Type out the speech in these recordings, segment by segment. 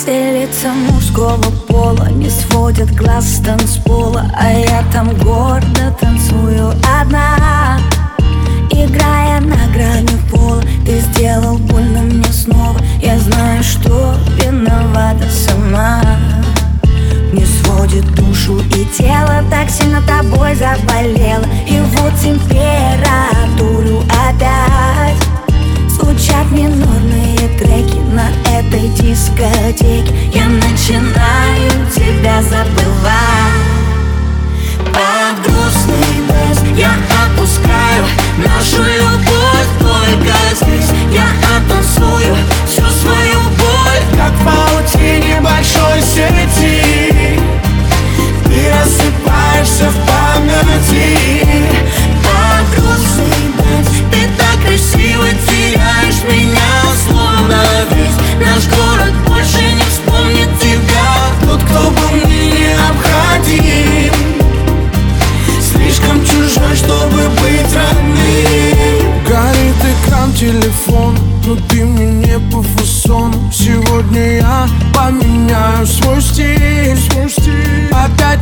Все лица мужского пола Не сводят глаз с танцпола А я там гордо танцую одна Играя на грани пола. Ты сделал больно мне снова Я знаю, что виновата сама. Не сводит душу и тело Так сильно тобой заболело. И вот температуру опять Звучат минорные треки на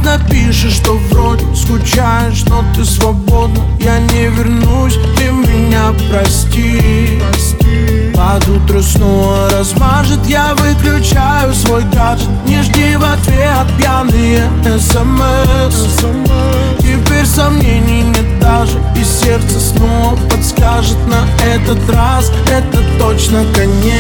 напишешь, что вроде скучаешь, но ты свободна Я не вернусь, ты меня прости, Под утро снова размажет, я выключаю свой гаджет. Не жди в ответ пьяные смс Теперь сомнений нет даже И сердце снова подскажет на этот раз. Это точно конец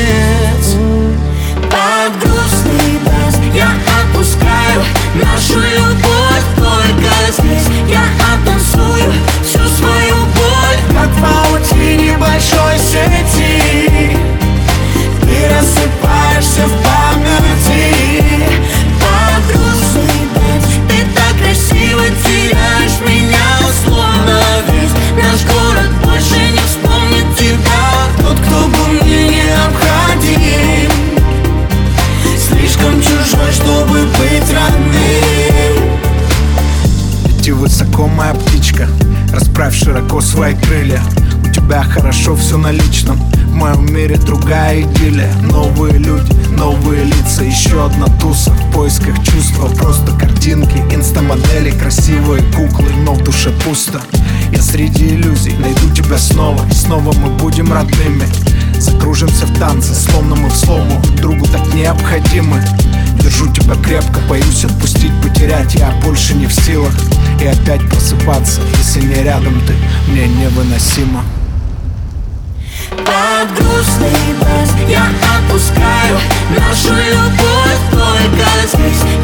моя птичка. Расправь широко свои крылья. У тебя хорошо все на личном. В моем мире другая идиллия. Новые люди, новые лица. Еще одна туса в поисках чувства. Просто картинки, инстамодели Красивые куклы, но в душе пусто. Я среди иллюзий найду тебя снова. И снова мы будем родными. Закружимся в танце, словно мы в слому. Другу так необходимы Держу тебя крепко, боюсь отпустить, потерять. Я больше не в силах и опять просыпаться Если не рядом ты, мне невыносимо. Под грустный бас я отпускаю Нашу любовь только здесь.